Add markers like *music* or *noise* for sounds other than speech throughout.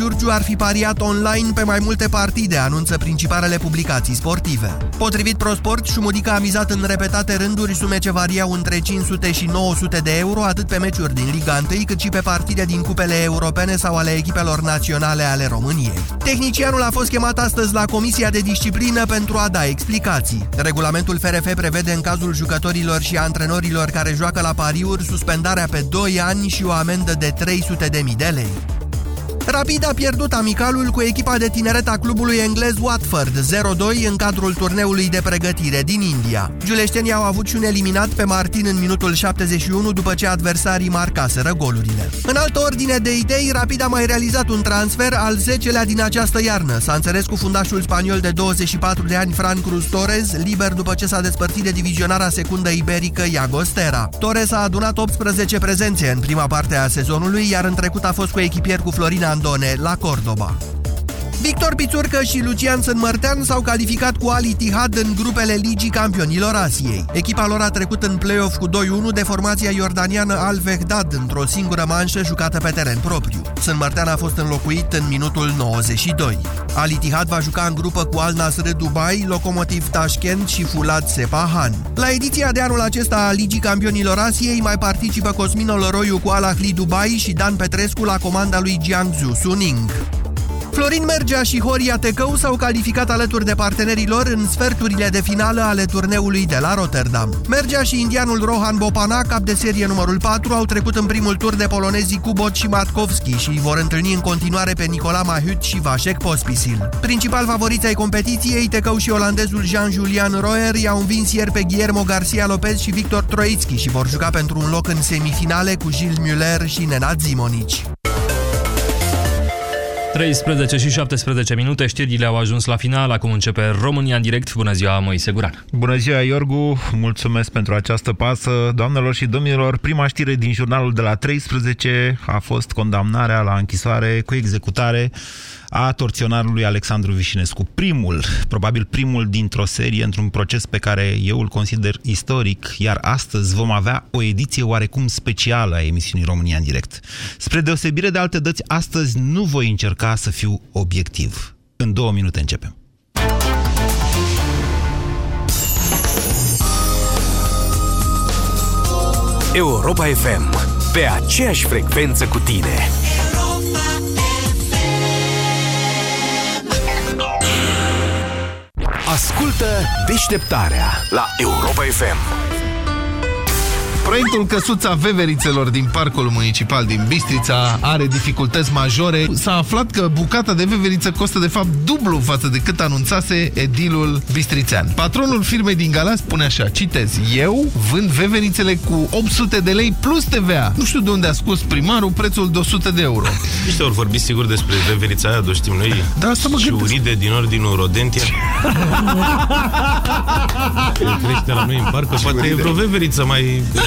Giurgiu ar fi pariat online pe mai multe partide, anunță principalele publicații sportive. Potrivit ProSport, Șumudica a mizat în repetate rânduri sume ce variau între 500 și 900 de euro, atât pe meciuri din Liga 1, cât și pe partide din cupele europene sau ale echipelor naționale ale României. Tehnicianul a fost chemat astăzi la Comisia de Disciplină pentru a da explicații. Regulamentul FRF prevede în cazul jucătorilor și antrenorilor care joacă la pariuri suspendarea pe 2 ani și o amendă de 300.000 de lei. Rapid a pierdut amicalul cu echipa de tineret a clubului englez Watford 0-2 în cadrul turneului de pregătire din India. Giuleștenii au avut și un eliminat pe Martin în minutul 71 după ce adversarii marcaseră golurile. În altă ordine de idei, Rapid a mai realizat un transfer al 10-lea din această iarnă. S-a înțeles cu fundașul spaniol de 24 de ani Fran Cruz Torres, liber după ce s-a despărțit de divizionarea secundă iberică Iagostera. Torres a adunat 18 prezențe în prima parte a sezonului, iar în trecut a fost cu echipier cu Florina Andone la Cordoba. Victor Pițurcă și Lucian Sânmărtean s-au calificat cu Ali Tihad în grupele Ligii Campionilor Asiei. Echipa lor a trecut în play-off cu 2-1 de formația iordaniană Al Vehdad într-o singură manșă jucată pe teren propriu. Sânmărtean a fost înlocuit în minutul 92. Ali Tihad va juca în grupă cu Al Nasr Dubai, Lokomotiv Tashkent și Fulat Sepahan. La ediția de anul acesta a Ligii Campionilor Asiei mai participă Cosmin Oloroiu cu Al Ahli Dubai și Dan Petrescu la comanda lui Jiangsu Suning. Florin Mergea și Horia Tecău s-au calificat alături de partenerii lor în sferturile de finală ale turneului de la Rotterdam. Mergea și indianul Rohan Bopana, cap de serie numărul 4, au trecut în primul tur de polonezii Kubot și Matkovski și vor întâlni în continuare pe Nicola Mahut și Vasek Pospisil. Principal favoriți ai competiției, Tecău și olandezul Jean-Julian Royer i-au învins ieri pe Guillermo Garcia Lopez și Victor Troitski și vor juca pentru un loc în semifinale cu Gilles Muller și Nenad Zimonici. 13 și 17 minute, știrile au ajuns la final, acum începe România în direct. Bună ziua, Moise Guran. Bună ziua, Iorgu, mulțumesc pentru această pasă. Doamnelor și domnilor, prima știre din jurnalul de la 13 a fost condamnarea la închisoare cu executare a torționarului Alexandru Vișinescu. Primul, probabil primul dintr-o serie, într-un proces pe care eu îl consider istoric, iar astăzi vom avea o ediție oarecum specială a emisiunii România în direct. Spre deosebire de alte dăți, astăzi nu voi încerca să fiu obiectiv. În două minute începem. Europa FM. Pe aceeași frecvență cu tine. Ascultă deșteptarea la Europa FM. Proiectul Căsuța Veverițelor din Parcul Municipal din Bistrița are dificultăți majore. S-a aflat că bucata de veveriță costă de fapt dublu față de cât anunțase edilul bistrițean. Patronul firmei din Galați spune așa, citez, eu vând veverițele cu 800 de lei plus TVA. Nu știu de unde a scos primarul prețul de 100 de euro. Niște ori vorbi sigur despre veverița aia, o știm noi. Da, asta mă și uride din ordinul Rodentia. *laughs* crește la noi în parc, poate e vreo veveriță mai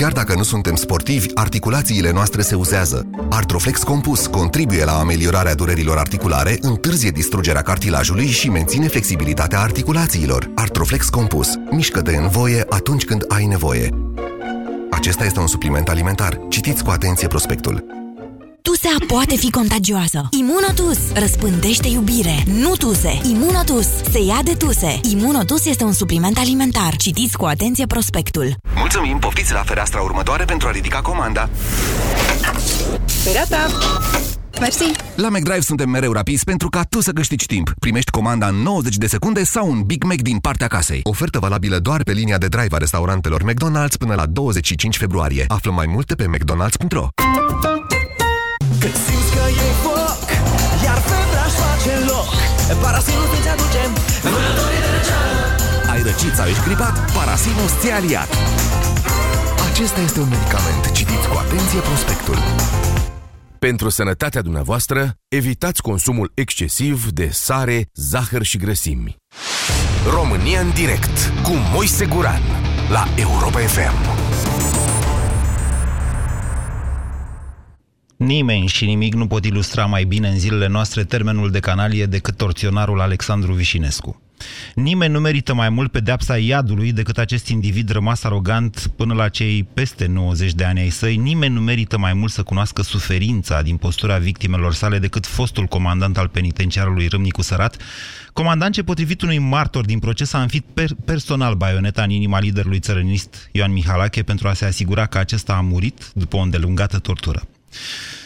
Chiar dacă nu suntem sportivi, articulațiile noastre se uzează. Artroflex Compus contribuie la ameliorarea durerilor articulare, întârzie distrugerea cartilajului și menține flexibilitatea articulațiilor. Artroflex Compus. Mișcă-te în voie atunci când ai nevoie. Acesta este un supliment alimentar. Citiți cu atenție prospectul. Tusea poate fi contagioasă. Imunotus răspândește iubire. Nu tuse. Imunotus se ia de tuse. Imunotus este un supliment alimentar. Citiți cu atenție prospectul. Mulțumim, poftiți la fereastra următoare pentru a ridica comanda. Gata! Mersi! La McDrive suntem mereu rapizi pentru ca tu să câștigi timp. Primești comanda în 90 de secunde sau un Big Mac din partea casei. Ofertă valabilă doar pe linia de drive a restaurantelor McDonald's până la 25 februarie. Află mai multe pe mcdonalds.ro Când simți că e foc Iar febra-și face loc Parasinul să-ți aduce Vânătorii de răceală Ai răcit sau ești gripat? Parasinus ți-a aliat. Acesta este un medicament. Citiți cu atenție prospectul. Pentru sănătatea dumneavoastră, evitați consumul excesiv de sare, zahăr și grăsimi. România în direct cu Moise Guran la Europa FM. Nimeni și nimic nu pot ilustra mai bine în zilele noastre termenul de canalie decât torționarul Alexandru Vișinescu. Nimeni nu merită mai mult pedeapsa iadului decât acest individ rămas arogant până la cei peste 90 de ani ai săi. Nimeni nu merită mai mult să cunoască suferința din postura victimelor sale decât fostul comandant al penitenciarului Râmnicu Sărat, comandant ce potrivit unui martor din proces a înfit per- personal baioneta în inima liderului țărănist Ioan Mihalache pentru a se asigura că acesta a murit după o îndelungată tortură.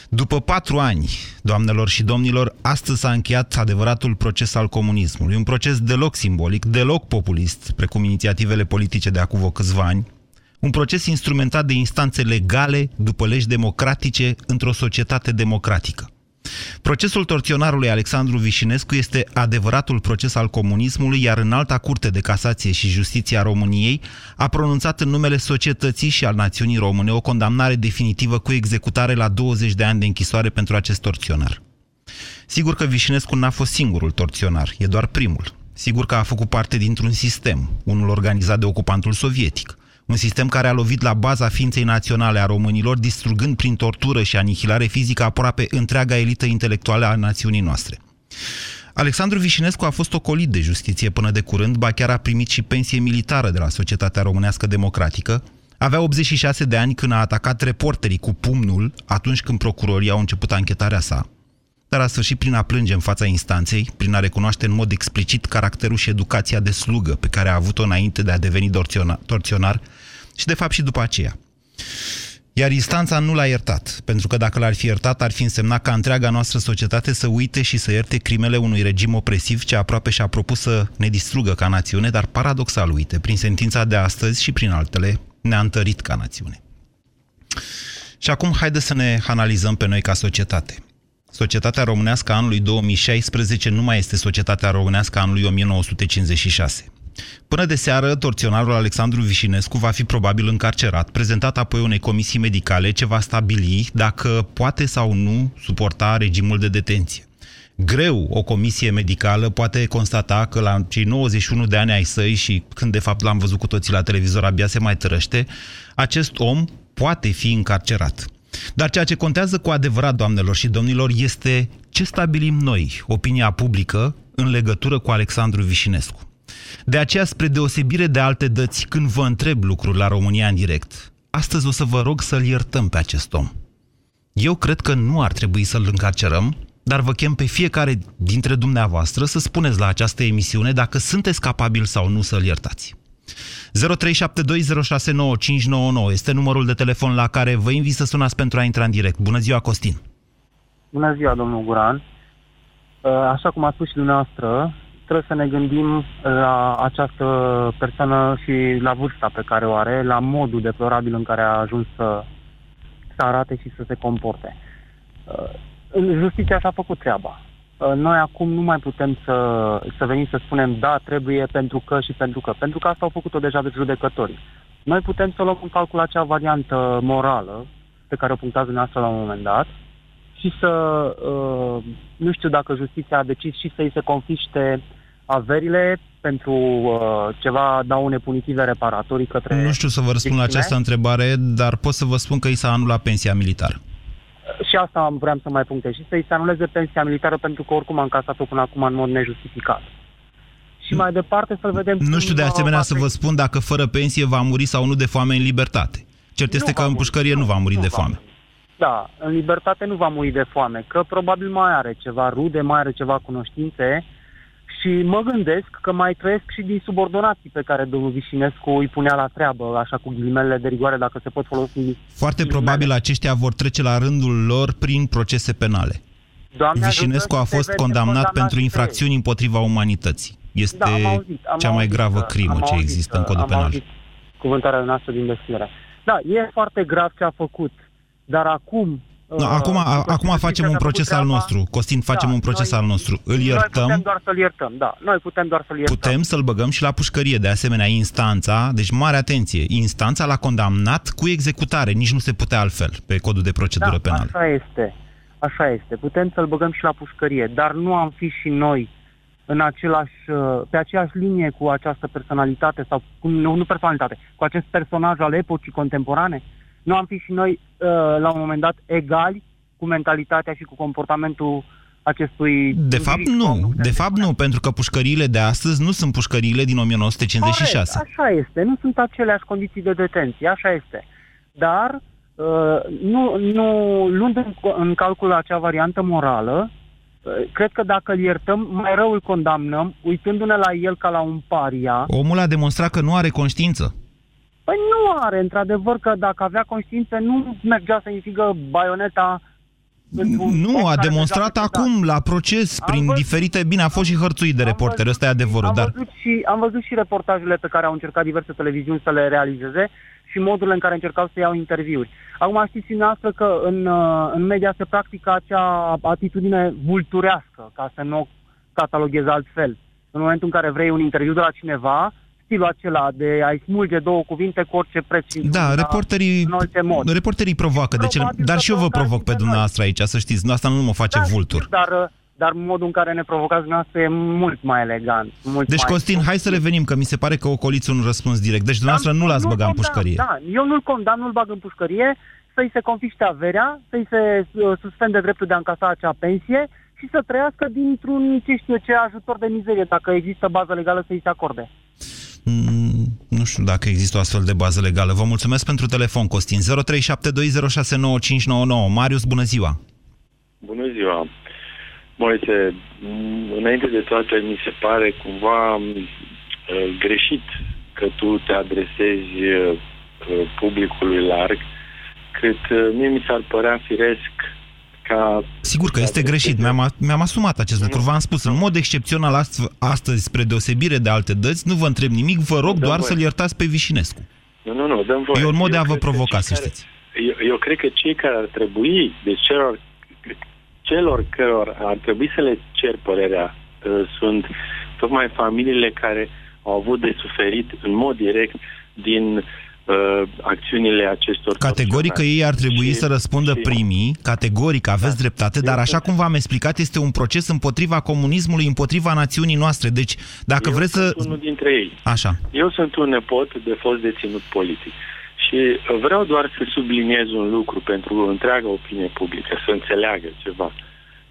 După patru ani, doamnelor și domnilor, astăzi s-a încheiat adevăratul proces al comunismului. Un proces deloc simbolic, deloc populist, precum inițiativele politice de acum câțiva ani. Un proces instrumentat de instanțe legale, după legi democratice, într-o societate democratică. Procesul torționarului Alexandru Vișinescu este adevăratul proces al comunismului, iar în alta curte de casație și justiție a României a pronunțat în numele societății și al națiunii române o condamnare definitivă cu executare la 20 de ani de închisoare pentru acest torționar. Sigur că Vișinescu n-a fost singurul torționar, e doar primul. Sigur că a făcut parte dintr-un sistem, unul organizat de ocupantul sovietic. Un sistem care a lovit la baza ființei naționale a românilor, distrugând prin tortură și anihilare fizică aproape întreaga elită intelectuală a națiunii noastre. Alexandru Vișinescu a fost ocolit de justiție până de curând, ba chiar a primit și pensie militară de la Societatea Românească Democratică. Avea 86 de ani când a atacat reporterii cu pumnul atunci când procurorii au început anchetarea sa dar a sfârșit prin a plânge în fața instanței, prin a recunoaște în mod explicit caracterul și educația de slugă pe care a avut-o înainte de a deveni torționar și de fapt și după aceea. Iar instanța nu l-a iertat, pentru că dacă l-ar fi iertat, ar fi însemnat ca întreaga noastră societate să uite și să ierte crimele unui regim opresiv ce aproape și-a propus să ne distrugă ca națiune, dar paradoxal uite, prin sentința de astăzi și prin altele, ne-a întărit ca națiune. Și acum haide să ne analizăm pe noi ca societate. Societatea românească a anului 2016 nu mai este societatea românească a anului 1956. Până de seară, torționarul Alexandru Vișinescu va fi probabil încarcerat, prezentat apoi unei comisii medicale ce va stabili dacă poate sau nu suporta regimul de detenție. Greu o comisie medicală poate constata că la cei 91 de ani ai săi și când de fapt l-am văzut cu toții la televizor abia se mai tărăște, acest om poate fi încarcerat. Dar ceea ce contează cu adevărat, doamnelor și domnilor, este ce stabilim noi, opinia publică, în legătură cu Alexandru Vișinescu. De aceea, spre deosebire de alte dăți, când vă întreb lucruri la România în direct, astăzi o să vă rog să-l iertăm pe acest om. Eu cred că nu ar trebui să-l încarcerăm, dar vă chem pe fiecare dintre dumneavoastră să spuneți la această emisiune dacă sunteți capabili sau nu să-l iertați. 0372069599 este numărul de telefon la care vă invit să sunați pentru a intra în direct. Bună ziua, Costin! Bună ziua, domnul Guran! Uh, așa cum a spus și dumneavoastră, trebuie să ne gândim la această persoană și la vârsta pe care o are, la modul deplorabil în care a ajuns să, să arate și să se comporte. Uh, justiția și-a făcut treaba. Uh, noi acum nu mai putem să, să venim să spunem da, trebuie pentru că și pentru că. Pentru că asta au făcut-o deja de judecătorii. Noi putem să luăm în calcul acea variantă morală pe care o punctați dumneavoastră la un moment dat și să, uh, nu știu dacă justiția a decis și să-i se confiște averile pentru uh, ceva daune punitive reparatorii către... Nu știu să vă răspund la această întrebare, dar pot să vă spun că i s-a anulat pensia militară și asta vreau să mai punctez, și să-i se anuleze pensia militară pentru că oricum a încasat-o până acum în mod nejustificat. Și mai departe să-l vedem... Nu știu de asemenea să vă spun dacă fără pensie va muri sau nu de foame în libertate. Cert este că în pușcărie nu va muri nu de foame. Da, în libertate nu va muri de foame, că probabil mai are ceva rude, mai are ceva cunoștințe și mă gândesc că mai trăiesc și din subordonații pe care domnul Vișinescu îi punea la treabă, așa cu ghilimele de rigoare, dacă se pot folosi. Foarte ghilimele. probabil aceștia vor trece la rândul lor prin procese penale. Doamne Vișinescu a fost condamnat pentru infracțiuni împotriva umanității. Este da, am auzit, am cea mai gravă crimă ce există în codul penal. cuvântarea noastră din deschidere. Da, e foarte grav ce a făcut, dar acum No, acum, a, acum facem un proces al nostru. Costin, facem da, un proces noi, al nostru. Îl iertăm. Noi putem doar să-l iertăm, da. Noi putem doar să-l iertăm. Putem să-l băgăm și la pușcărie. De asemenea, instanța, deci mare atenție, instanța l-a condamnat cu executare. Nici nu se putea altfel pe codul de procedură da, penală. așa este. Așa este. Putem să-l băgăm și la pușcărie, dar nu am fi și noi în același, pe aceeași linie cu această personalitate sau nu, nu personalitate, cu acest personaj al epocii contemporane? Nu am fi și noi uh, la un moment dat egali cu mentalitatea și cu comportamentul acestui... De fapt nu, de fapt nu, pentru că pușcăriile de astăzi nu sunt pușcăriile din 1956. Corect, așa este, nu sunt aceleași condiții de detenție, așa este. Dar, uh, nu, nu luând în, în calcul acea variantă morală, uh, cred că dacă îl iertăm, mai rău îl condamnăm, uitându-ne la el ca la un paria. Omul a demonstrat că nu are conștiință. Păi nu are, într-adevăr, că dacă avea conștiință, nu mergea să infigă baioneta nu, a demonstrat acum la proces Am prin văzut- diferite... Bine, a fost și hărțuit de reporteri, ăsta e adevărul, am dar... Văzut și, am văzut și reportajele pe care au încercat diverse televiziuni să le realizeze și modurile în care încercau să iau interviuri. Acum știți și noastră că în, uh, în media se practică acea atitudine vulturească, ca să nu o cataloghez altfel. În momentul în care vrei un interviu de la cineva, stilul acela de a-i smulge două cuvinte cu orice preț și Da, într-un- reporterii, în orice mod. reporterii provoacă, de cele, Probabil dar că și eu vă provocați provoc pe internal. dumneavoastră aici, să știți. Asta nu mă face Da, vultur. știu, Dar, uh, dar modul în care ne provocați dumneavoastră e mult mai elegant. Mult Deci, mai... Costin, hai să revenim, că mi se pare că ocoliți un răspuns direct. Deci, dumneavoastră nu l-ați băgat în condamn, pușcărie. Da, eu nu-l condamn, nu-l bag în pușcărie, să-i se confiște averea, să-i se uh, suspende dreptul de a încasa acea pensie și să trăiască dintr-un, ce știu eu, ce ajutor de mizerie, dacă există bază legală să-i se acorde. Mm, nu știu dacă există o astfel de bază legală. Vă mulțumesc pentru telefon, Costin. 0372069599. Marius, bună ziua! Bună ziua! Moise, m, înainte de toate, mi se pare cumva m, uh, greșit că tu te adresezi uh, publicului larg, cât uh, mie mi s-ar părea firesc ca... Sigur că este greșit. Mi-am, mi-am asumat acest lucru. V-am spus, în mod excepțional ast- astăzi, spre deosebire de alte dăți, nu vă întreb nimic, vă rog Da, doar voi. să-l iertați pe Vișinescu. Nu, nu, nu, dăm voie. E un mod de Eu a vă cred că provoca, cei să care- știți. Eu, eu cred că cei care ar trebui, deci celor, celor căror ar trebui să le cer părerea, uh, sunt tocmai familiile care au avut de suferit în mod direct din uh, acțiunile acestor Categoric că ei ar trebui să răspundă primii, categoric aveți dreptate, dar așa cum v-am explicat, este un proces împotriva comunismului, împotriva națiunii noastre. Deci, dacă Eu vreți să... sunt unul dintre ei. Așa. Eu sunt un nepot de fost deținut politic și vreau doar să subliniez un lucru pentru întreaga opinie publică, să înțeleagă ceva,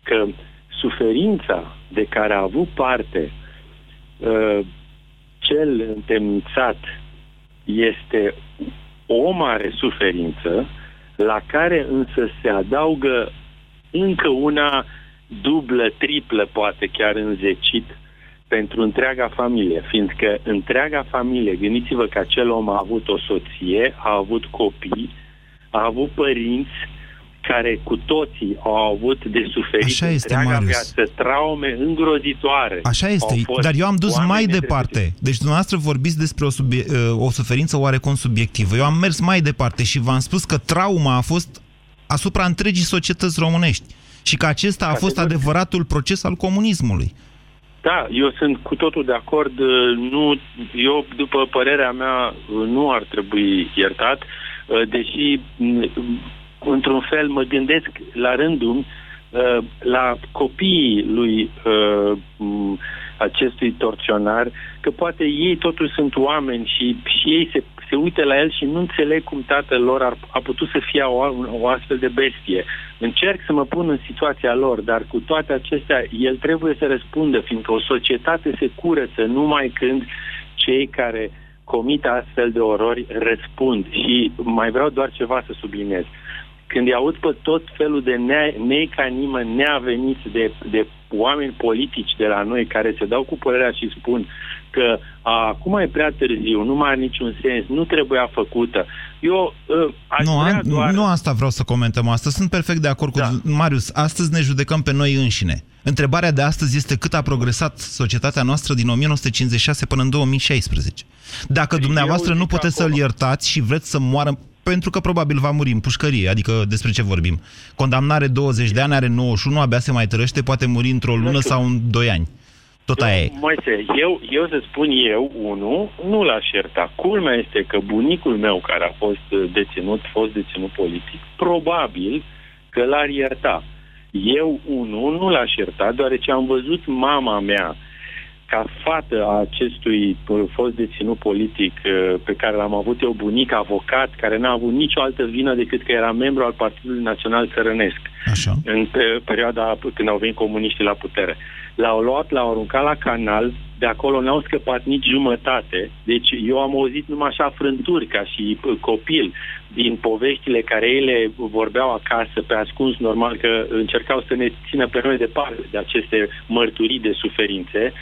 că suferința de care a avut parte uh, cel întemnițat este o mare suferință la care însă se adaugă încă una dublă, triplă, poate chiar înzecit pentru întreaga familie, fiindcă întreaga familie, gândiți-vă că acel om a avut o soție, a avut copii, a avut părinți care cu toții au avut de suferit Așa este, întreaga Marius. viață, traume îngrozitoare. Așa este, Au fost dar eu am dus oameni mai de departe. Deci dumneavoastră vorbiți despre o, subie- o suferință oarecum subiectivă. Eu am mers mai departe și v-am spus că trauma a fost asupra întregii societăți românești și că acesta a fost Categoric. adevăratul proces al comunismului. Da, eu sunt cu totul de acord. uh, Nu, eu, după părerea mea, uh, nu ar trebui iertat, uh, deși, m, într-un fel, mă gândesc la rândul uh, la copiii lui uh, m, acestui torționar, că poate ei totuși sunt oameni și, și ei se, se uită la el și nu înțeleg cum tatăl lor ar, a putut să fie o, o astfel de bestie. Încerc să mă pun în situația lor, dar cu toate acestea, el trebuie să răspundă, fiindcă o societate se curăță numai când cei care comit astfel de orori răspund. Și mai vreau doar ceva să subliniez. Când îi aud pe tot felul de ne- nei ca nimeni, neaveniți de, de oameni politici de la noi care se dau cu părerea și spun că a, acum e prea târziu, nu mai are niciun sens, nu trebuia făcută. Eu uh, aș Nu, vrea a, doar... nu asta vreau să comentăm astăzi. Sunt perfect de acord cu da. Marius. Astăzi ne judecăm pe noi înșine. Întrebarea de astăzi este cât a progresat societatea noastră din 1956 până în 2016. Dacă dumneavoastră nu puteți să-l iertați și vreți să moară pentru că probabil va muri în pușcărie, adică despre ce vorbim. Condamnare 20 de ani, are 91, abia se mai trăiește, poate muri într-o lună știu. sau în 2 ani. Tot aia e. Moise, eu, eu să spun eu, unul, nu l-aș ierta. Culmea este că bunicul meu, care a fost uh, deținut, fost deținut politic, probabil că l-ar ierta. Eu, unul, nu l-aș ierta, deoarece am văzut mama mea ca fată a acestui uh, fost deținut politic uh, pe care l-am avut eu bunic, avocat, care n-a avut nicio altă vină decât că era membru al Partidului Național Țărănesc Așa. în pe- perioada când au venit comuniștii la putere. L-au luat, l-au aruncat la canal, de acolo n-au scăpat nici jumătate, deci eu am auzit numai așa frânturi ca și uh, copil din poveștile care ele vorbeau acasă pe ascuns, normal că încercau să ne țină pe noi departe de aceste mărturii de suferințe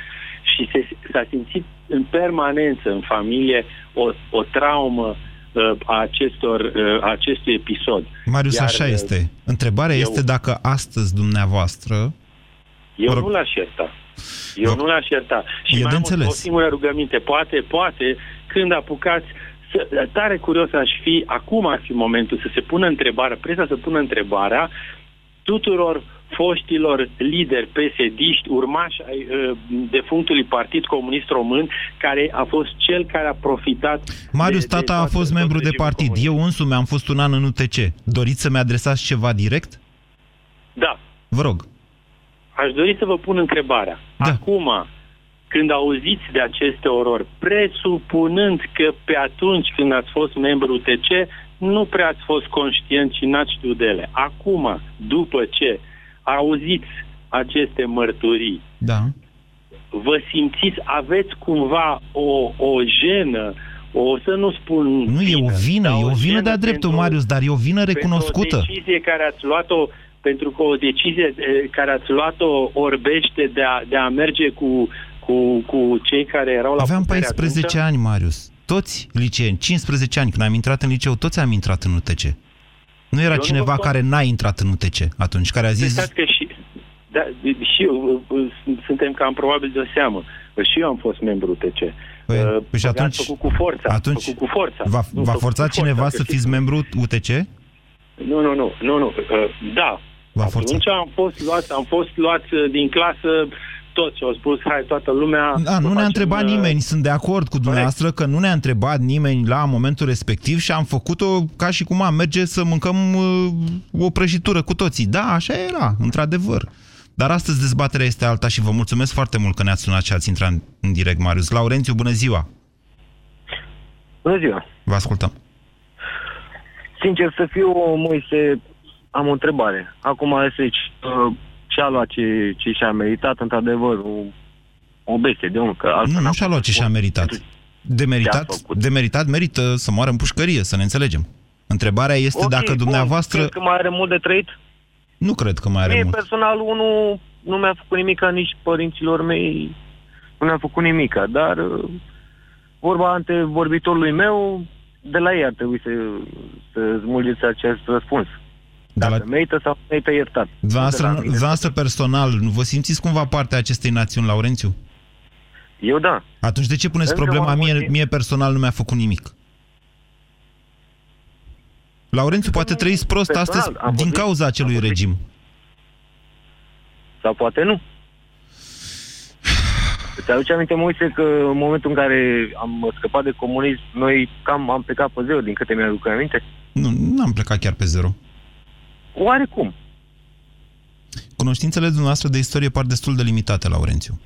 și se, s-a simțit în permanență în familie o, o traumă uh, a, acestor, uh, a acestui episod. Marius, Iar, așa uh, este. Întrebarea eu- este dacă astăzi dumneavoavoastră Eu Mă rog. nu l-aș ierta. Eu nu l-aș ierta. Și E mai de mult, înțeles. o singură rugăminte. Poate, poate, când apucați, să, tare curios aș fi, acum ar fi momentul să se pună întrebarea, presa să pună întrebarea tuturor foștilor lideri PSD-ști, urmași ai uh, defunctului Partid Comunist Român, care a fost cel care a profitat... Marius, de, de tata a toată- fost tot membru de regimul partid. comunist. Eu însumi am fost un an în UTC. Doriți să-mi adresați ceva direct? Da. Vă rog. Aș dori să vă pun întrebarea. Da. Acum, când auziți de aceste orori, presupunând că pe atunci când ați fost membru UTC, nu prea ați fost conștient și n-ați știut de ele. Acum, după ce auziți aceste mărturii, Da. vă simțiți, aveți cumva o, o jenă, o să nu spun... Nu, e o vină, e o vină de-a dreptul, Marius, dar e o vină recunoscută. Pentru o decizie care ați luat-o, pentru că o decizie eh, care ați luat-o orbește de a, de a merge cu, cu, cu cei care erau la Aveam putere 14 atunci. ani, Marius. Toți liceeni, 15 ani, când am intrat în liceu, toți am intrat în UTC. Nu era Eu nu cineva vă- care n-a intrat în UTC atunci, care a zis... Pensați că și, da, și eu, uh, uh, suntem cam probabil de seamă. Și eu am fost membru UTC. Păi, Uh, păi și ați atunci, făcut cu forța. atunci făcut cu forța. v-a, Nu, v-a făcut forțat cu forța, cineva că să știți- fiți membru UTC? Nu, nu, nu, nu, nu. Uh, da. V-a forțat. Atunci am fost luat, am fost luat uh, din clasă toți. Au spus, hai, toată lumea... Da, să nu ne-a facem, întrebat uh, nimeni, sunt de acord cu dumneavoastră că nu ne-a întrebat nimeni la momentul respectiv și am făcut-o ca și cum am merge să mâncăm uh, o prăjitură cu toții. Da, așa era, într-adevăr. Dar astăzi dezbaterea este alta și vă mulțumesc foarte mult că ne-ați sunat și ați intrat în, în direct, Marius. Laurențiu, bună ziua! Bună ziua! Vă ascultăm. Sincer să fiu, Moise, am o întrebare. Acum este uh, ce a luat ce, ce și-a meritat, într-adevăr, o, o bestie de om. Că altfel Nu, n-a nu și-a luat ce și-a meritat. De meritat, de meritat merită să moară în pușcărie, să ne înțelegem. Întrebarea este Ok, dacă bun, dumneavoastră... Cred că mai are mult de trăit? Nu cred că mai are Mie mult. personal, unul nu mi-a făcut nimica, nici părinților mei nu mi-a făcut nimica, dar uh, vorba antevorbitorului meu, de la ei ar trebui să, să smulgeți acest răspuns. De Dacă merită sau nu merită iertat. Dumneavoastră, Nu de la mine. dumneavoastră personal, nu vă simțiți cumva parte a acestei națiuni, Laurențiu? Eu da. Atunci de ce puneți Încă problema m-am mie, gândit. mie personal nu mi-a făcut nimic? Laurențiu, poate trăiți prost personal, astăzi am din vorbit- cauza acelui regim. Sau poate nu. Îți aduce aminte, Moise, că în momentul în care am scăpat de comunism, noi cam am plecat pe zero, din câte mi-aduc aminte? Nu, nu am plecat chiar pe zero. Oarecum. Cunoștințele dumneavoastră de istorie par destul de limitate, Laurențiu.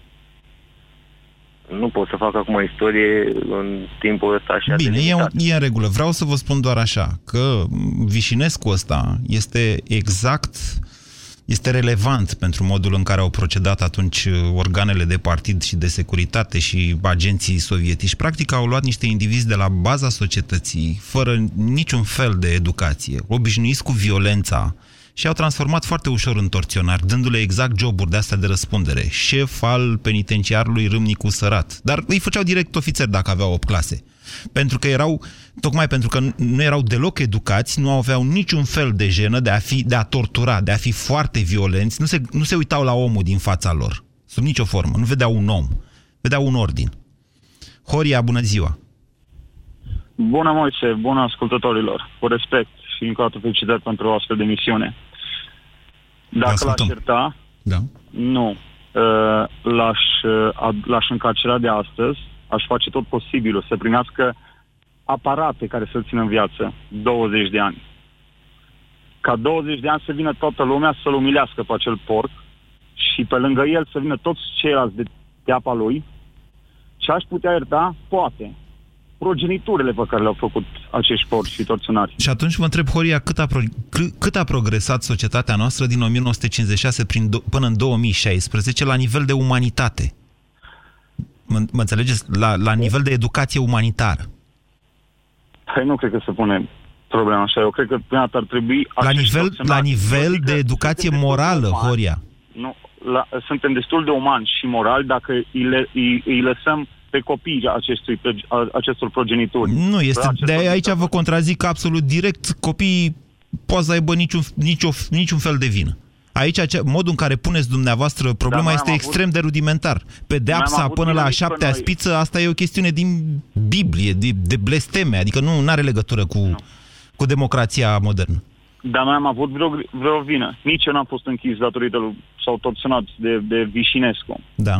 Nu pot să fac acum istorie în timpul ăsta așa Bine, de e, limitat. e în regulă. Vreau să vă spun doar așa, că Vișinescu ăsta este exact, este relevant pentru modul în care au procedat atunci organele de partid și de securitate și agenții sovietici. Practic au luat niște indivizi de la baza societății, fără niciun fel de educație, obișnuiți cu violența, și au transformat foarte ușor în torționari, dându-le exact joburi de astea de răspundere. Șef al penitenciarului Râmnicu Sărat. Dar îi făceau direct ofițeri dacă aveau 8 clase. Pentru că erau, tocmai pentru că nu erau deloc educați, nu aveau niciun fel de jenă de a, fi, de a tortura, de a fi foarte violenți, nu se, nu se uitau la omul din fața lor, sub nicio formă, nu vedeau un om, vedeau un ordin. Horia, bună ziua! Bună, Moise, bună ascultătorilor, cu respect și încă o dată felicitări pentru o astfel de misiune. Dacă l-aș ierta, da. nu. Uh, L-aș, uh, ad- l-aș încarcera de astăzi, aș face tot posibilul să primească aparate care să-l țină în viață 20 de ani. Ca 20 de ani să vină toată lumea să-l umilească pe acel porc și pe lângă el să vină toți ceilalți de, de apa lui Ce aș putea ierta? Poate. Progeniturile pe care le-au făcut acești porci și torționari. Și atunci vă întreb, Horia, cât a, pro- cât- cât a progresat societatea noastră din 1956 prin do- până în 2016 la nivel de umanitate? Mă, mă înțelegeți? La, la nivel de educație umanitară. Păi nu cred că se pune problema așa. Eu cred că prima dată ar trebui... La acești nivel, torționari- la nivel Eu zic de că educație suntem destul de morală, umani. Horia. Nu, la, suntem destul de umani și morali dacă îi, le, îi, îi lăsăm pe copii acestui, a- acestor progenitori. Nu, este, Acestor de aici vă contrazic absolut direct. Copiii poate să aibă niciun, nicio, niciun fel de vină. Aici, ace- modul în care puneți dumneavoastră problema noi este am extrem de rudimentar. Pedeapsa Noi am avut până la vină a nici pe șaptea noi. spiță, asta e o chestiune din Biblie, de, de blesteme, adică nu are legătură cu, cu democrația modernă. Dar noi am avut vreo, vreo vină. Nici eu n-am fost închis datorită lui, sau torționat de, de Vișinescu. Da.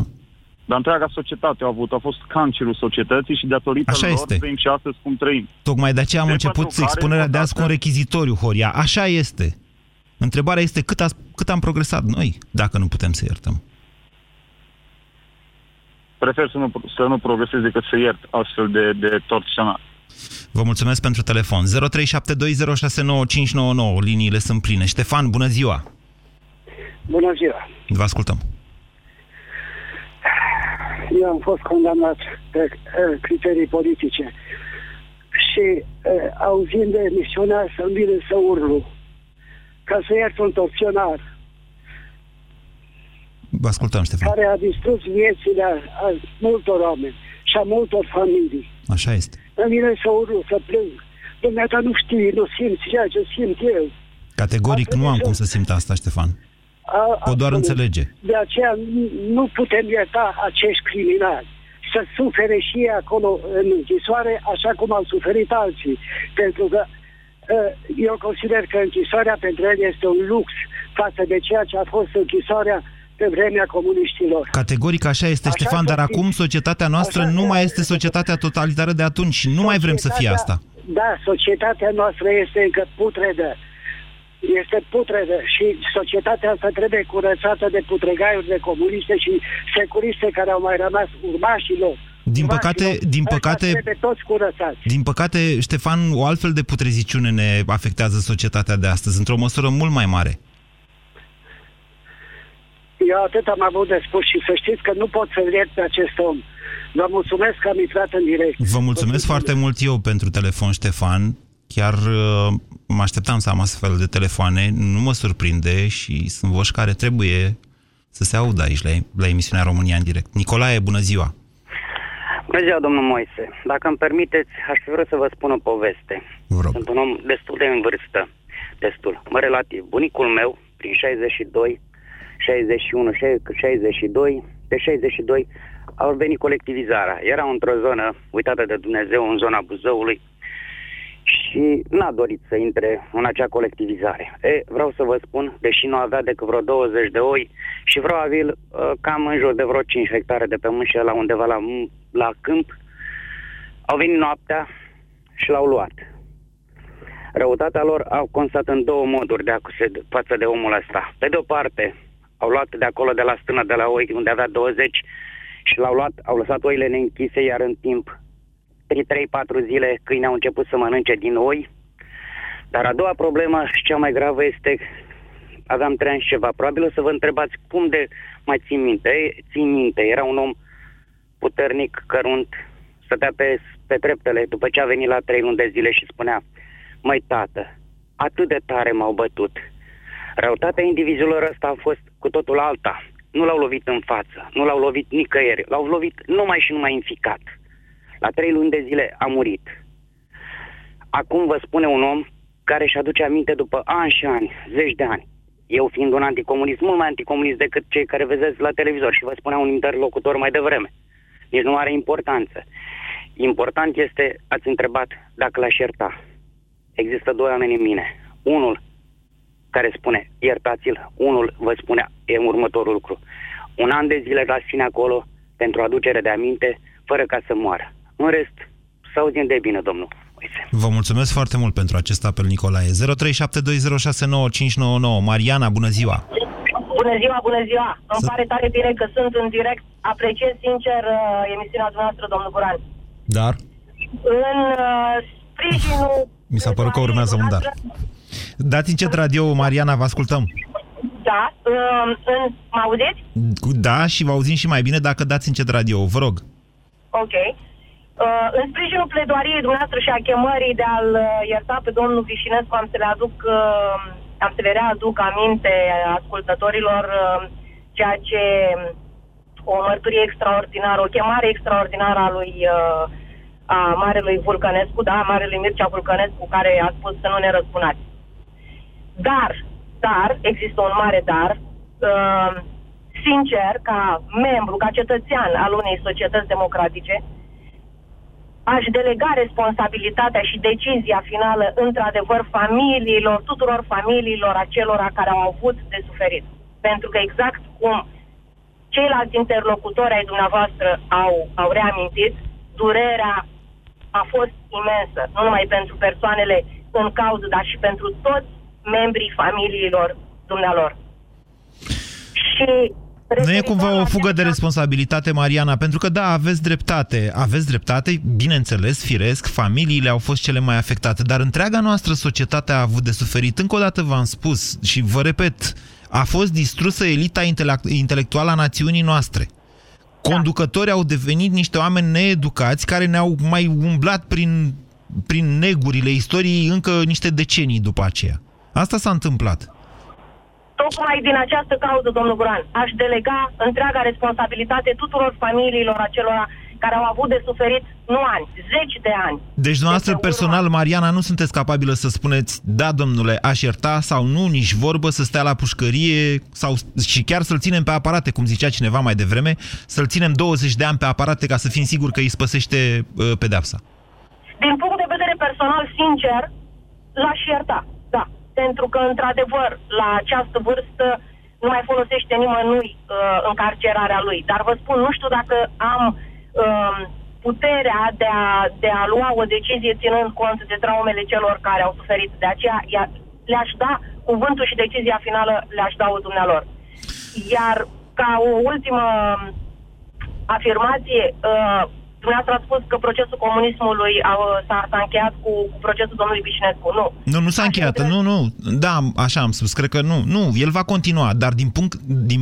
Dar întreaga societate a avut, a fost cancerul societății și datorită Așa lor este. trăim și astăzi cum trăim. Tocmai de aceea am De început pentru care, expunerea de azi cu un odată- rechizitoriu, Horia. Așa este. Întrebarea este cât, a, cât am progresat noi, dacă nu putem să iertăm. Prefer să nu, să nu progresez decât să iert astfel de, de torționari. Vă mulțumesc pentru telefon. 0372069599. Liniile sunt pline. Ștefan, bună ziua! Bună ziua! Vă ascultăm. Eu am fost condamnat pe uh, criterii politice și uh, auzind de emisiunea să-mi vine să urlu ca să iert un torționar Vă ascultăm, Ștefan. care a distrus viețile a, a multor oameni și a multor familii. Așa este. Îmi vine să urlu, să plâng. Dumneata nu știi, nu simți ceea ce simt eu. Categoric nu am cum să simt asta, Ștefan. A, Pot doar absolut. înțelege. De aceea nu- nu putem ierta acești criminali să sufere și ei acolo în închisoare, așa cum au suferit alții. Pentru că uh, eu consider că închisoarea pentru el este un lux față de ceea ce a fost închisoarea pe vremea comuniștilor. Categoric așa este, Așa Ștefan, dar să fie. acum societatea noastră Așa nu să- mai este societatea totalitară de atunci și nu mai vrem să fie asta. Da, societatea noastră este încă putredă. Este putredă și societatea asta trebuie curățată de putregaiuri de comuniste și securiste care au mai rămas urmașilor. Din păcate, din Ăștia păcate, Trebuie toți curățați. din păcate, Ștefan, o altfel de putreziciune ne afectează societatea de astăzi, într-o măsură mult mai mare. Eu atât am avut de spus și să știți că nu pot să-l iert pe acest om. Vă mulțumesc că am intrat în direct. Vă mulțumesc foarte mult eu pentru telefon, Ștefan. Chiar uh, mă așteptam să am astfel de telefoane, nu mă surprinde și sunt voci care trebuie să se audă aici la, la emisiunea România în direct. Nicolae, bună ziua! Bună ziua, domnul Moise. Dacă îmi permiteți, aș fi vrea să vă spun o poveste. Sunt un om destul de în vârstă. Destul. Mă relativ. Bunicul meu, prin 62, 61, 62, de 62, au venit colectivizarea. Era într-o zonă uitată de Dumnezeu, în zona Buzăului, și n-a dorit să intre în acea colectivizare. E, vreau să vă spun, deși nu avea decât vreo 20 de oi și probabil uh, cam în jur de vreo 5 hectare de pământ și la undeva la, la câmp, au venit noaptea și l-au luat. Răutatea lor au constat în două moduri de acuse față de omul ăsta. Pe de o parte, au luat de acolo, de la stână, de la oi, unde avea 20, și l-au luat, au lăsat oile neînchise, iar în timp, 3-4 zile, câinii au început să mănânce din oi. Dar a doua problemă și cea mai gravă este, aveam 3 ani și ceva, probabil o să vă întrebați cum de mai țin minte. Ei, țin minte, era un om puternic, cărunt, stătea pe, pe treptele după ce a venit la 3 luni de zile și spunea, măi tată, atât de tare m-au bătut. Răutatea indivizilor ăsta a fost cu totul alta. Nu l-au lovit în față, nu l-au lovit nicăieri, l-au lovit numai și numai în ficat. La trei luni de zile a murit. Acum vă spune un om care își aduce aminte după ani și ani, zeci de ani. Eu fiind un anticomunist, mult mai anticomunist decât cei care vedeți la televizor și vă spunea un interlocutor mai devreme. Nici nu are importanță. Important este, ați întrebat dacă l-aș ierta. Există doi oameni în mine. Unul care spune iertați-l, unul vă spune e următorul lucru. Un an de zile dați ține acolo pentru aducere de aminte, fără ca să moară. În rest, să auzim de bine, domnul. Vă mulțumesc foarte mult pentru acest apel, Nicolae. 0372069599. Mariana, bună ziua! Bună ziua, bună ziua! Îmi pare tare bine că sunt în direct. Apreciez sincer uh, emisiunea dumneavoastră, domnul Guran. Dar? În uh, sprijinul... *laughs* Mi s-a părut că urmează un dar. Dați încet radio, Mariana, vă ascultăm. Da, uh, în, mă auziți? Da, și vă auzim și mai bine dacă dați încet radio, vă rog. Ok. Uh, în sprijinul pledoariei dumneavoastră și a chemării de a-l uh, ierta pe domnul Vișinescu, am să le aduc, uh, am să le readuc aminte ascultătorilor uh, ceea ce o mărturie extraordinară, o chemare extraordinară a lui uh, a Marelui Vulcănescu, da, a Marelui Mircea Vulcănescu, care a spus să nu ne răspunați. Dar, dar, există un mare dar, uh, sincer, ca membru, ca cetățean al unei societăți democratice, aș delega responsabilitatea și decizia finală, într-adevăr, familiilor, tuturor familiilor acelora care au avut de suferit. Pentru că exact cum ceilalți interlocutori ai dumneavoastră au, au reamintit, durerea a fost imensă, nu numai pentru persoanele în cauză, dar și pentru toți membrii familiilor dumnealor. Și nu e cumva o fugă de responsabilitate, Mariana, pentru că da, aveți dreptate, aveți dreptate, bineînțeles, firesc, familiile au fost cele mai afectate, dar întreaga noastră societate a avut de suferit. Încă o dată v-am spus și vă repet, a fost distrusă elita intelectuală a națiunii noastre. Conducătorii au devenit niște oameni needucați care ne-au mai umblat prin, prin negurile istoriei încă niște decenii după aceea. Asta s-a întâmplat. Tocmai din această cauză, domnul Guran, aș delega întreaga responsabilitate tuturor familiilor acelora care au avut de suferit nu ani, zeci de ani. Deci dumneavoastră personal, Mariana, nu sunteți capabilă să spuneți da, domnule, aș ierta sau nu, nici vorbă să stea la pușcărie sau și chiar să-l ținem pe aparate, cum zicea cineva mai devreme, să-l ținem 20 de ani pe aparate ca să fim siguri că îi spăsește uh, pedepsa. Din punct de vedere personal, sincer, l-aș ierta, da. Pentru că, într-adevăr, la această vârstă nu mai folosește nimănui uh, încarcerarea lui. Dar vă spun, nu știu dacă am uh, puterea de a, de a lua o decizie ținând cont de traumele celor care au suferit. De aceea le-aș da cuvântul și decizia finală le-aș da o dumnealor. Iar ca o ultimă afirmație, uh, dumneavoastră ați spus că procesul comunismului s-a, s-a încheiat cu, cu procesul domnului Vișinescu. Nu. Nu, nu s-a încheiat. Nu, nu. Da, așa am spus. Cred că nu. Nu, el va continua. Dar din punct, din,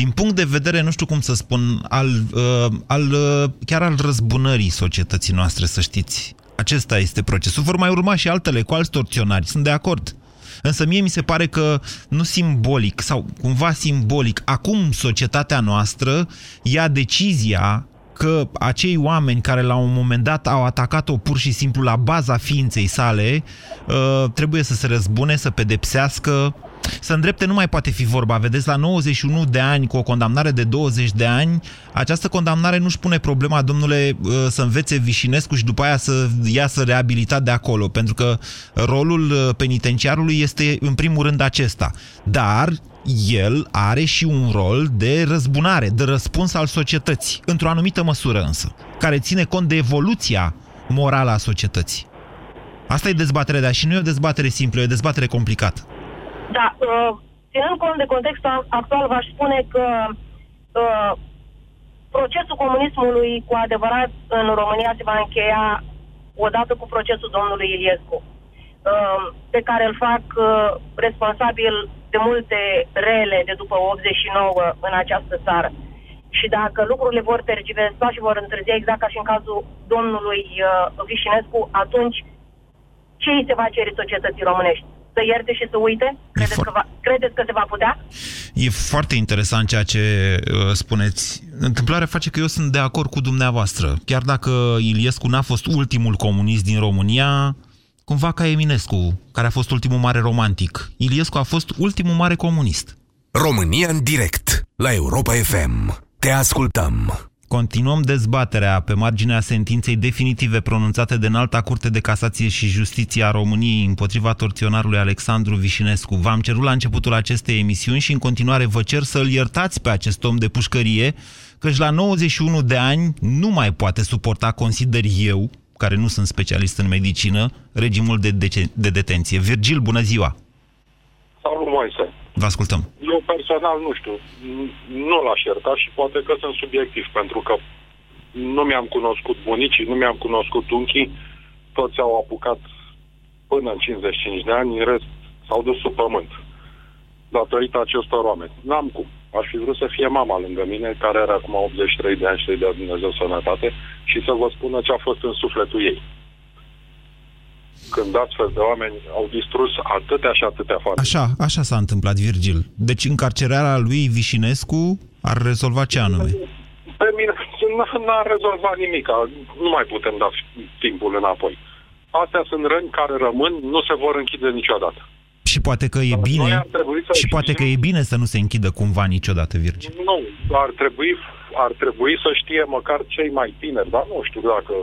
din punct de vedere, nu știu cum să spun, al, uh, al, uh, chiar al răzbunării societății noastre, să știți. Acesta este procesul. Vor mai urma și altele cu alți torționari. Sunt de acord. Însă mie mi se pare că nu simbolic, sau cumva simbolic, acum societatea noastră ia decizia că acei oameni care la un moment dat au atacat-o pur și simplu la baza ființei sale, uh, trebuie să se răzbune, să pedepsească, să îndrepte nu mai poate fi vorba. Vedeți, la 91 de ani, cu o condamnare de 20 de ani, această condamnare nu-și pune problema, domnule, uh, să învețe Vișinescu și după aia să iasă reabilitat de acolo, pentru că rolul uh, penitenciarului este în primul rând acesta. Dar el are și un rol de răzbunare, de răspuns al societății, într-o anumită măsură însă, care ține cont de evoluția morală a societății. Asta e dezbaterea, dar și nu e o dezbatere simplă, e o dezbatere complicată. Da, uh, ținând cont de contextul actual, v-aș spune că uh, procesul comunismului cu adevărat în România se va încheia odată cu procesul domnului Iliescu, uh, pe care îl fac uh, responsabil de multe rele de după 89 în această țară. Și dacă lucrurile vor tergiversa și vor întârzia exact ca și în cazul domnului uh, Vișinescu, atunci ce îi se va cere societății românești? Să ierte și să uite? Credeți, că, va, credeți că se va putea? E foarte interesant ceea ce uh, spuneți. Întâmplarea face că eu sunt de acord cu dumneavoastră. Chiar dacă Iliescu n-a fost ultimul comunist din România, cumva ca Eminescu, care a fost ultimul mare romantic. Iliescu a fost ultimul mare comunist. România în direct, la Europa FM. Te ascultăm. Continuăm dezbaterea pe marginea sentinței definitive pronunțate de înalta Curte de Casație și Justiție a României împotriva torționarului Alexandru Vișinescu. V-am cerut la începutul acestei emisiuni și în continuare vă cer să-l iertați pe acest om de pușcărie, căci la 91 de ani nu mai poate suporta, consider eu, care nu sunt specialist în medicină, regimul de, de, de detenție. Virgil, bună ziua! Salut, Moise! Vă ascultăm. Eu personal nu știu, n- nu l-aș ierta și poate că sunt subiectiv, pentru că nu mi-am cunoscut bunicii, nu mi-am cunoscut unchii, toți au apucat până în 55 de ani, în rest s-au dus sub pământ datorită acestor oameni. N-am cum. Aș fi vrut să fie mama lângă mine, care are acum 83 de ani și să-i dea Dumnezeu sănătate și să vă spună ce a fost în sufletul ei. Când astfel de oameni au distrus atâtea și atâtea familii. Așa, așa s-a întâmplat, Virgil. Deci încarcerarea lui Vișinescu ar rezolva ce anume? Pe mine n- n-a rezolvat nimic. Nu mai putem da timpul înapoi. Astea sunt răni care rămân, nu se vor închide niciodată. Și poate că e Noi bine, ar trebui să și poate că e bine să nu se închidă cumva niciodată, Virgil. Nu, ar trebui, ar trebui să știe măcar cei mai tineri, dar nu știu dacă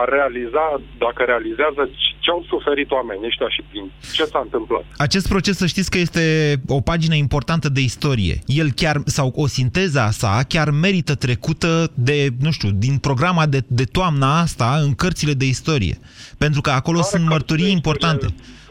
ar realiza, dacă realizează ce au suferit oamenii ăștia și prin ce s-a întâmplat. Acest proces, să știți că este o pagină importantă de istorie. El chiar, sau o sinteza sa, chiar merită trecută de, nu știu, din programa de, de toamna asta în cărțile de istorie. Pentru că acolo Care sunt cărți mărturii de importante.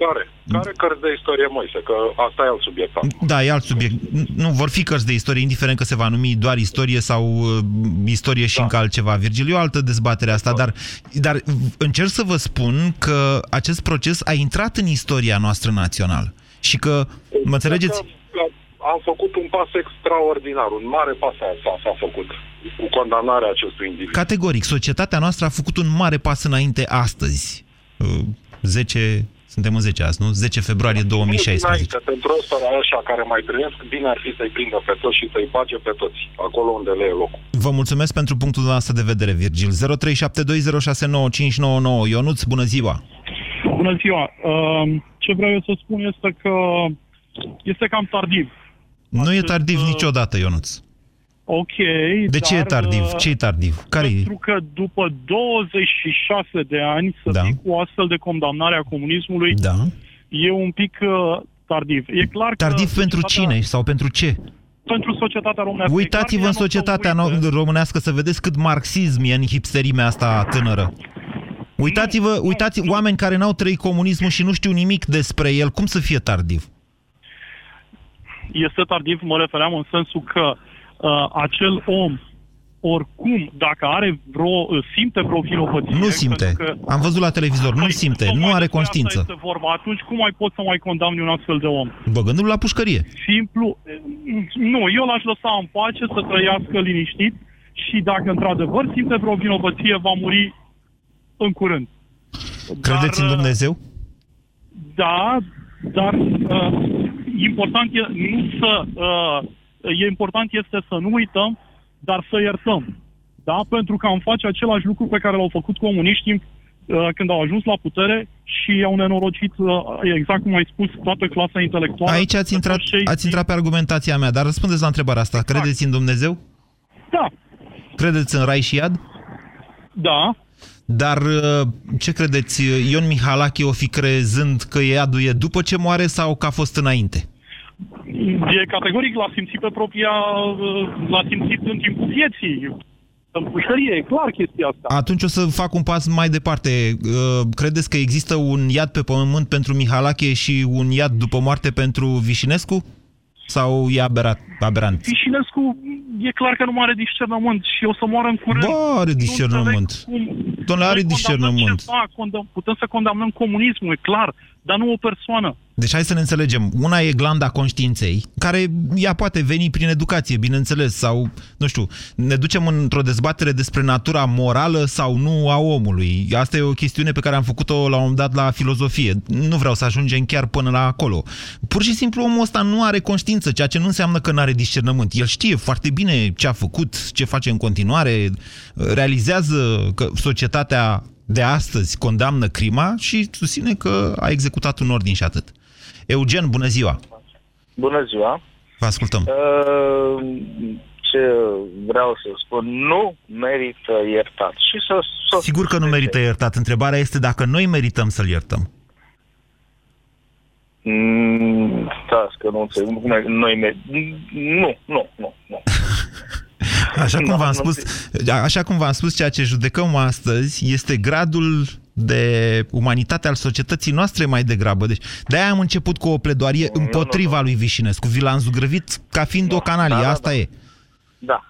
Care? Care cărți de istorie, Moise? Că asta e alt subiect. acum. Da, e alt subiect. Nu, vor fi cărți de istorie, indiferent că se va numi doar istorie sau uh, istorie și da. încă altceva. Virgil, e o altă dezbatere asta, dar, dar încerc să vă spun că acest proces a intrat în istoria noastră națională. Și că, mă înțelegeți? Am făcut un pas extraordinar, un mare pas s-a, s-a făcut cu condamnarea acestui individ. Categoric, societatea noastră a făcut un mare pas înainte astăzi. Uh, 10, suntem în 10 azi, nu? 10 februarie 2016. Înainte, pentru ăsta ăștia care mai trăiesc, bine ar fi să-i prindă pe toți și să-i bage pe toți, acolo unde le e locul. Vă mulțumesc pentru punctul dumneavoastră de vedere, Virgil. 0372069599. Ionuț, bună ziua! Bună ziua! Uh, Ce vreau eu să spun este că este cam tardiv. Nu e tardiv niciodată, Ionuț. Ok, De ce e dar, tardiv? uh, Ce e tardiv? Care e? Pentru că după 26 de ani să Da. fii cu o astfel de condamnare a comunismului Da. e un pic uh, tardiv. E clar Tardiv că pentru societatea- cine sau pentru ce? Pentru societatea românească. E clar Uitați-vă că în ea nu o să societatea uite. no- românească să vedeți cât marxism e în hipsterimea asta tânără. Uitați-vă, uitați oameni care n-au trăit comunismul și nu știu nimic despre el. Cum să fie tardiv? Este tardiv, mă refeream în sensul că uh, acel om oricum, dacă are vreo, uh, simte vreo vinovăție... Nu simte. pentru că- Am văzut la televizor. Nu simte. Nu are Asta conștiință. este vorba. Atunci cum mai poți să mai condamni un astfel de om? Băgându-l la pușcărie. Simplu, nu, eu l-aș lăsa în pace să trăiască liniștit și dacă într-adevăr simte vreo vinovăție, va muri în curând. Credeți în uh, Dumnezeu? Da, dar uh, important e nu să uh, e important este să nu uităm, dar să iertăm. Da? Pentru că am face același lucru pe care l-au făcut comuniștii uh, când au ajuns la putere și au nenorocit, uh, exact cum ai spus, toată clasa intelectuală. Aici ați intrat, ați intrat pe argumentația mea, dar răspundeți la întrebarea asta. Credeți în Dumnezeu? Da. Credeți în Rai și Iad? Da. Dar uh, ce credeți, Ion Mihalache o fi crezând că iadul e după ce moare sau că a fost înainte? E categoric l-a simțit pe propria, uh, l-a simțit în timpul vieții. În pușcărie, e clar chestia asta. Atunci o să fac un pas mai departe. Uh, Credeți că există un iad pe pământ pentru Mihalache și un iad după moarte pentru Vișinescu? Sau e aberat, aberant? Vișinescu e clar că nu are discernământ și o să moară în curând. Bă, are discernământ. Domnule, are discernământ. Ceva, condam, putem să condamnăm comunismul, e clar, dar nu o persoană. Deci hai să ne înțelegem. Una e glanda conștiinței, care ea poate veni prin educație, bineînțeles, sau, nu știu, ne ducem într-o dezbatere despre natura morală sau nu a omului. Asta e o chestiune pe care am făcut-o la un moment dat la filozofie. Nu vreau să ajungem chiar până la acolo. Pur și simplu omul ăsta nu are conștiință, ceea ce nu înseamnă că nu are discernământ. El știe foarte bine ce a făcut, ce face în continuare, realizează că societatea de astăzi condamnă crima și susține că a executat un ordin și atât. Eugen, bună ziua! Bună ziua! Vă ascultăm. Uh, Ce vreau să spun, nu merită iertat. Și să, să Sigur că nu merită iertat. Întrebarea este dacă noi merităm să-l iertăm. Mm, Stați că nu înțeleg. Cum e? Noi me... Nu, nu, nu, nu. *laughs* Așa cum Nu, v-am nu spus, așa cum v-am spus, ceea ce judecăm astăzi este gradul de umanitate al societății noastre mai degrabă. Deci, de-aia am început cu o pledoarie împotriva lui Vișinescu. Vi l-am zugrăvit ca fiind o canalie, da, da, asta da. e. Da.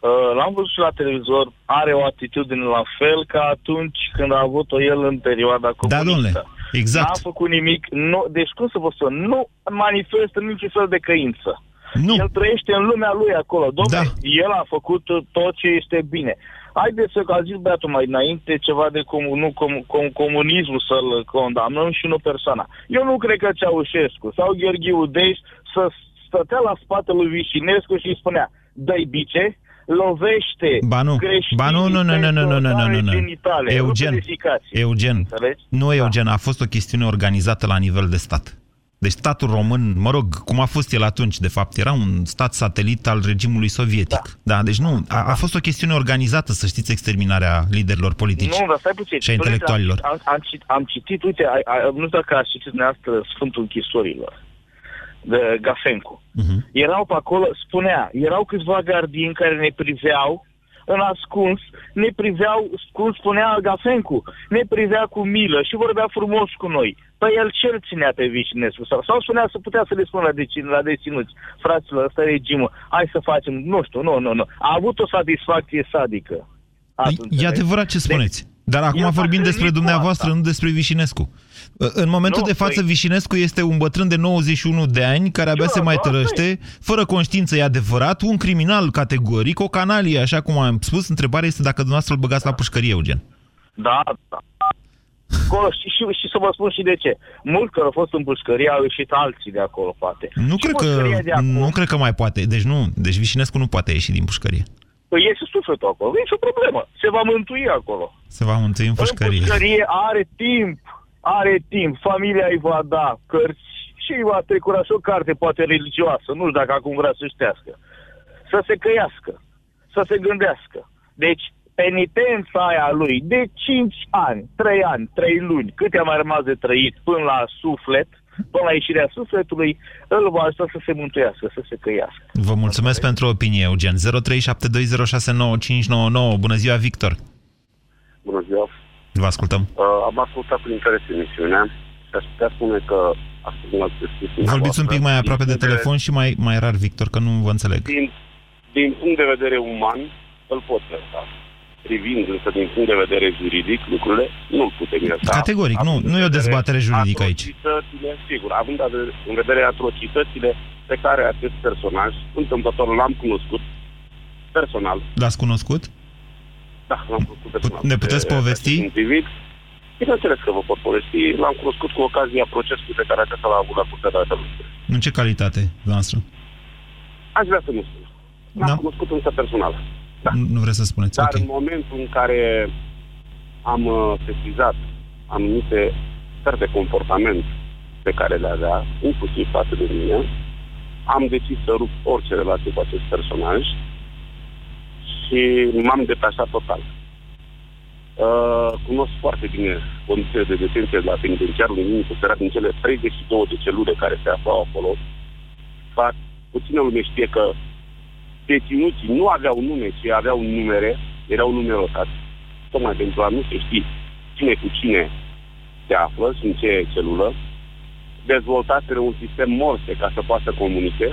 Uh, L-am văzut și la televizor, are o atitudine la fel ca atunci când a avut-o el în perioada comunistă. Da, domnule, exact. N-a făcut nimic, nu, deci cum să vă spun, nu manifestă niciun fel de căință. Nu. El trăiește în lumea lui acolo. Domnule, Da. el a făcut uh, tot ce este bine. Haideți să, că a zis băiatul mai înainte, ceva de com, nu, com, com, comunismul să-l condamnăm și nu persoana. Eu nu cred că Ceaușescu sau Gheorghiu Dej să stătea la spatele lui Vișinescu și îi spunea, dă-i bice, lovește Ba nu, creștinii ba nu, nu, nu, nu, nu, nu, nu, nu, nu, nu. genitale, Eugen, Eugen, Înțelegi? nu Eugen, a fost o chestiune organizată la nivel de stat. Deci statul român, mă rog, cum a fost el atunci, de fapt, era un stat satelit al regimului sovietic. Da, da deci nu, a, a fost o chestiune organizată, să știți, exterminarea liderilor politici Nu, dar stai puțin. și a intelectualilor. Am, am, citit, am citit, uite, a, a, nu știu dacă ați citit dumneavoastră Sfântul Închisorilor de Gafencu. Mhm. Erau pe acolo, spunea, erau câțiva gardieni care ne priveau în ascuns, ne priveau, cum spunea Gafencu, ne privea cu milă și vorbea frumos cu noi. Păi el ce îl ținea pe Vișinescu? Sau, sau spunea să putea să le spună la, dețin, la deținuți, fraților, ăsta e regimul, hai să facem, nu știu, nu, nu, nu. A avut o satisfacție sadică. E adevărat ce spuneți. Dar acum el s-a vorbim despre hrănit cu dumneavoastră, nu despre Vișinescu. În momentul Nu, de față, păi- Vișinescu este un bătrân de 91 de ani care abia Eu, se mai asta e. trăște, fără conștiință, e adevărat, un criminal categoric, o canalie, așa cum am spus. Întrebarea este dacă dumneavoastră îl băgați la pușcărie, Eugen. Da, da. Acolo, și, și, și să vă spun și de ce. Mulți care au fost în pușcărie au ieșit alții de acolo, poate. Nu și cred, că, pușcăria de acolo, nu cred că mai poate. Deci nu, deci Vișinescu nu poate ieși din pușcărie. Păi iese sufletul acolo, nu e nicio problemă. Se va mântui acolo. Se va mântui în pușcărie. În pușcărie are timp, are timp. Familia îi va da cărți și îi va trecura și o carte, poate religioasă. Nu știu dacă acum vrea să ștească. Să se căiască, să se gândească. Deci, penitența aia a lui de 5 ani, 3 ani, 3 luni, cât i-a mai rămas de trăit până la suflet, până la ieșirea sufletului, îl va ajuta să se mântuiască, să se căiască. Vă mulțumesc pentru opinie, Eugen. 0372069599. Bună ziua, Victor. Bună ziua. Vă ascultăm. Uh, am ascultat cu interes emisiunea și aș putea spune că astăzi nu ați spus Vorbiți un pic mai aproape de telefon și mai, mai rar, Victor, că nu vă înțeleg. Din, din punct de vedere uman, îl pot ierta. Privind însă din punct de vedere juridic, lucrurile nu-l putem ierta. Categoric, nu, nu e o dezbatere juridică aici. Atrocitățile, sigur, având în vedere atrocitățile pe care acest personaj, întâmplător, l-am cunoscut personal. L-ați cunoscut? Da, l-am cunoscut personal. Ne puteți Pe- povesti? acest individ. Bineînțeles că vă pot povesti. L-am cunoscut cu ocazia procesului pe care acesta l-a avut la Curtea de Apeluri. În ce calitate, noastră? Aș vrea să nu spun. L-am Da. cunoscut însă personal. Da. Nu, nu vreți să spuneți, Dar ok. în momentul în care am uh, sesizat anumite stări de comportament pe care le avea, inclusiv față de mine, am decis să rup orice relație cu acest personaj și m-am detașat total. Uh, cunosc foarte bine condițiile de detenție de la penitenciarul Nimic Serat din cele 32 de celule care se aflau acolo. Fac, puțină lume știe că deținuții nu aveau nume, ci aveau numere, erau numerotați, tocmai pentru a nu se ști cine cu cine se află și în ce celulă. Dezvoltaseră un sistem morse ca să poată comunice,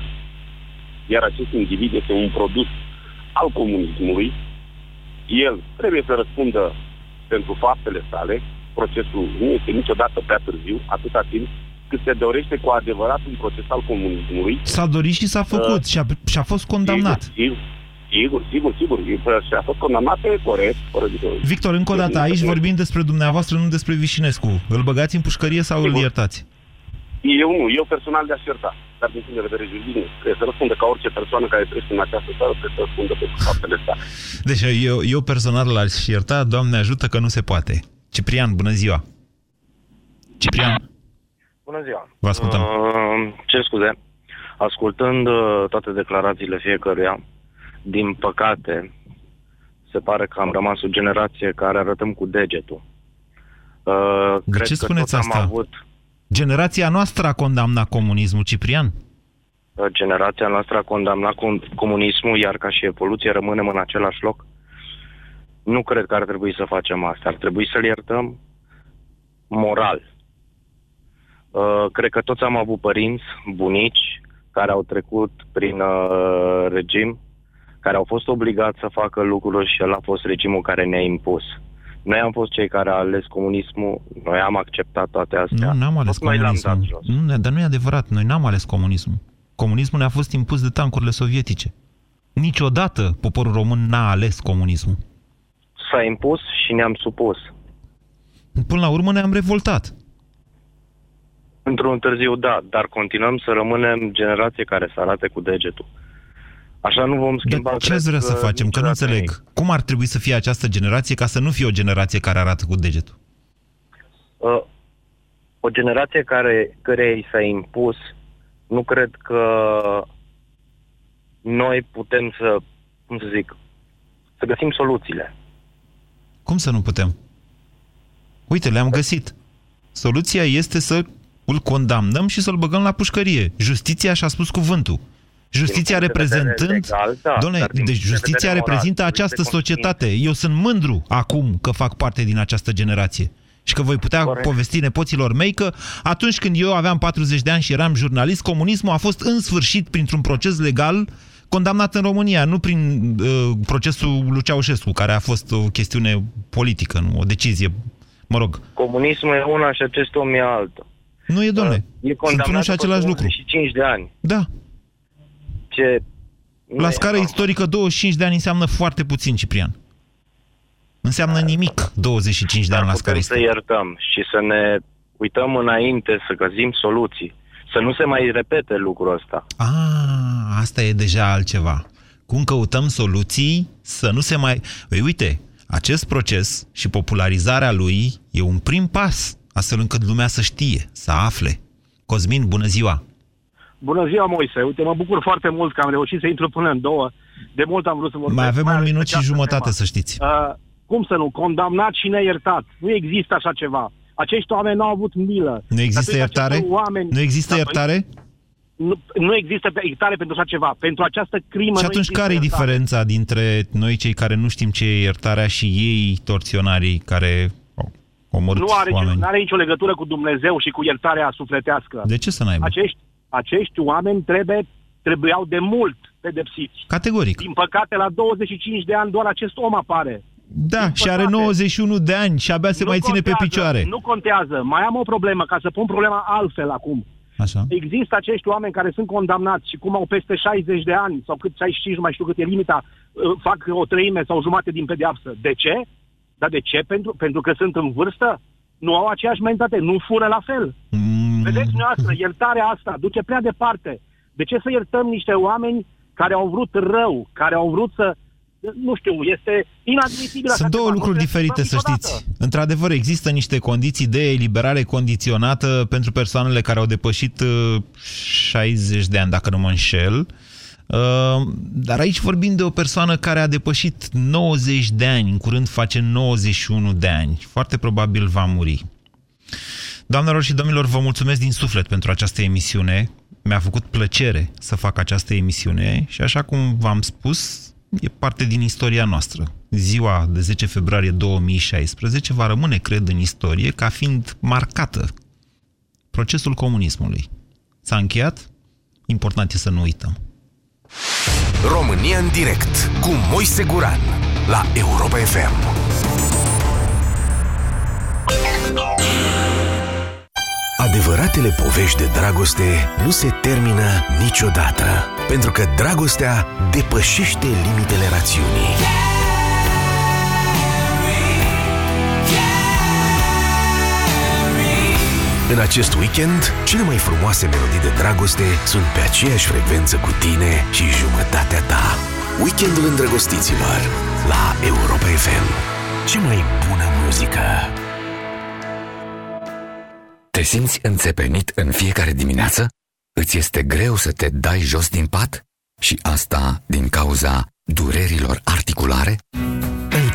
iar acest individ este un produs al comunismului. El trebuie să răspundă pentru faptele sale. Procesul nu este niciodată prea târziu, atâta timp cât se dorește cu adevărat un proces al comunismului. S-a dorit și s-a făcut și a, și a fost condamnat. Sigur, sigur, sigur, sigur. sigur. Și a fost condamnat pe corect. fără de- Victor, încă o dată, aici vorbim despre dumneavoastră, nu despre Vișinescu. Îl băgați în pușcărie sau îl iertați? Eu nu, eu personal de-aș ierta. Dar din punct de vedere juridic, nu. trebuie să răspundă ca orice persoană care trăiește în această țară, trebuie să răspundă pentru faptele sale. Deci eu, eu personal l-aș ierta, Doamne ajută că nu se poate. Ciprian, bună ziua! Ciprian, Bună ziua! vă ascultăm. Uh, ce scuze? Ascultând uh, toate declarațiile fiecăruia, din păcate, se pare că am rămas o generație care arătăm cu degetul. Uh, De cred ce că spuneți tot asta? Am avut, Generația noastră a condamnat comunismul, Ciprian. uh, generația noastră a condamnat com- comunismul, iar ca și evoluție rămânem în același loc. Nu cred că ar trebui să facem asta. Ar trebui să-l iertăm, moral. Uh, cred că toți am avut părinți, bunici, care au trecut prin uh, regim, care au fost obligați să facă lucruri și el a fost regimul care ne-a impus. Noi am fost cei care au ales comunismul, noi am acceptat toate astea. Nu, n-am ales Tot noi le-am dat comunismul. jos. Nu, dar nu e adevărat. Noi n-am ales comunismul. Comunismul ne-a fost impus de tancurile sovietice. Niciodată poporul român n-a ales comunismul. S-a impus și ne-am supus. Până la urmă ne-am revoltat. Într-un târziu, da, dar continuăm să rămânem generație care să arate cu degetul. Așa nu vom schimba... Ce ați vrea să cred, facem? Că nu niciodată înțeleg. Cum ar trebui să fie această generație ca să nu fie o generație care arată cu degetul? Uh, o generație care, care i s-a impus, nu cred că noi putem să, cum să zic, să găsim soluțiile. Cum să nu putem? Uite, le-am găsit. Soluția este să îl condamnăm și să-l băgăm la pușcărie. Justiția și-a spus cuvântul. Justiția Din punct de vedere reprezentând... legal, da, Doamne, dar din deci punct de justiția vedere moral, reprezintă trebuie această să continui. societate. Eu sunt mândru acum că fac parte din această generație. Și că voi putea Corect. povesti nepoților mei că atunci când eu aveam 40 de ani și eram jurnalist, comunismul a fost în sfârșit, printr-un proces legal, condamnat în România, nu prin uh, procesul lui Ceaușescu, care a fost o chestiune politică, nu o decizie. Mă rog, Comunismul e una și acest om e altă. Nu e, domne. E Sunt condamnat unul și după același lucru. 25 de ani. Da. Ce... La scară istorică, 25 de ani înseamnă foarte puțin, Ciprian. Înseamnă nimic 25 de ani la scară Putem să istorică. iertăm și să ne uităm înainte, să găsim soluții. Să nu se mai repete lucrul ăsta. A, asta e deja altceva. Cum căutăm soluții să nu se mai... Păi uite, acest proces și popularizarea lui e un prim pas, astfel încât lumea să știe, să afle. Cosmin, bună ziua! Bună ziua, Moise. Uite, mă bucur foarte mult că am reușit să intru până în două. De mult am vrut să vorbesc. Mai avem un ales minut pe și această jumătate, temă. să știți. Uh, cum să nu? Condamnat și neiertat. Nu există așa ceva. Acești oameni nu au avut milă. Nu există Atunci iertare? acestor Oameni, Nu există Da, iertare? Nu, nu există iertare pentru așa ceva. Pentru această crimă Și nu atunci există care e iertare. diferența dintre noi cei care nu știm ce e iertarea și ei, torționarii, care au omorât Nu are, oameni? nu are nicio legătură cu Dumnezeu și cu iertarea sufletească. De ce să n-aibă? Acești, acești oameni trebuie, trebuiau de mult pedepsiți. Categoric. Din păcate, la 25 de ani doar acest om apare. Da, și are 91 de ani și abia se Nu mai ține pe contează, picioare. Nu contează. Mai am o problemă, ca să pun problema altfel acum. Așa. Există acești oameni care sunt condamnați și cum au peste 60 de ani sau cât 65, nu mai știu cât e limita, uh, fac o treime sau jumate din pedeapsă. De ce? Dar de ce? Pentru, pentru că sunt în vârstă? Nu au aceeași mentalitate, nu fură la fel. Mm. Vedeți noastră, iertarea asta duce prea departe. De ce să iertăm niște oameni care au vrut rău, care au vrut să... Nu știu, este inadmisibil așa Sunt două ceva. Nu lucruri trebuie diferite, să niciodată. știți. Într-adevăr, există niște condiții de eliberare condiționată pentru persoanele care au depășit uh, 60 de ani, dacă nu mă înșel. Uh, Dar aici vorbim de o persoană care a depășit 90 de ani, în curând face 91 de ani. Foarte probabil va muri. Doamnelor și domnilor, vă mulțumesc din suflet pentru această emisiune. Mi-a făcut plăcere să fac această emisiune și așa cum v-am spus, e parte din istoria noastră. Ziua de 10 februarie 2016 va rămâne, cred, în istorie ca fiind marcată procesul comunismului. S-a încheiat? Important e să nu uităm. România în direct cu Moise Guran la Europa FM. Adevăratele povești de dragoste nu se termină niciodată, pentru că dragostea depășește limitele rațiunii. În acest weekend, cele mai frumoase melodii de dragoste sunt pe aceeași frecvență cu tine și jumătatea ta. Weekendul îndrăgostiților la Europa FM. Ce mai bună muzică! Te simți înțepenit în fiecare dimineață? Îți este greu să te dai jos din pat? Și asta din cauza durerilor articulare?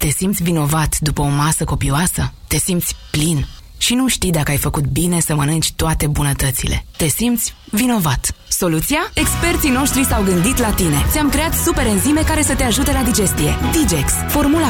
Te simți vinovat după o masă copioasă? Te simți plin și nu știi dacă ai făcut bine să mănânci toate bunătățile. Te simți vinovat. Soluția? Experții noștri s-au gândit la tine. Ți-am creat super enzime care să te ajute la digestie. Digex, formula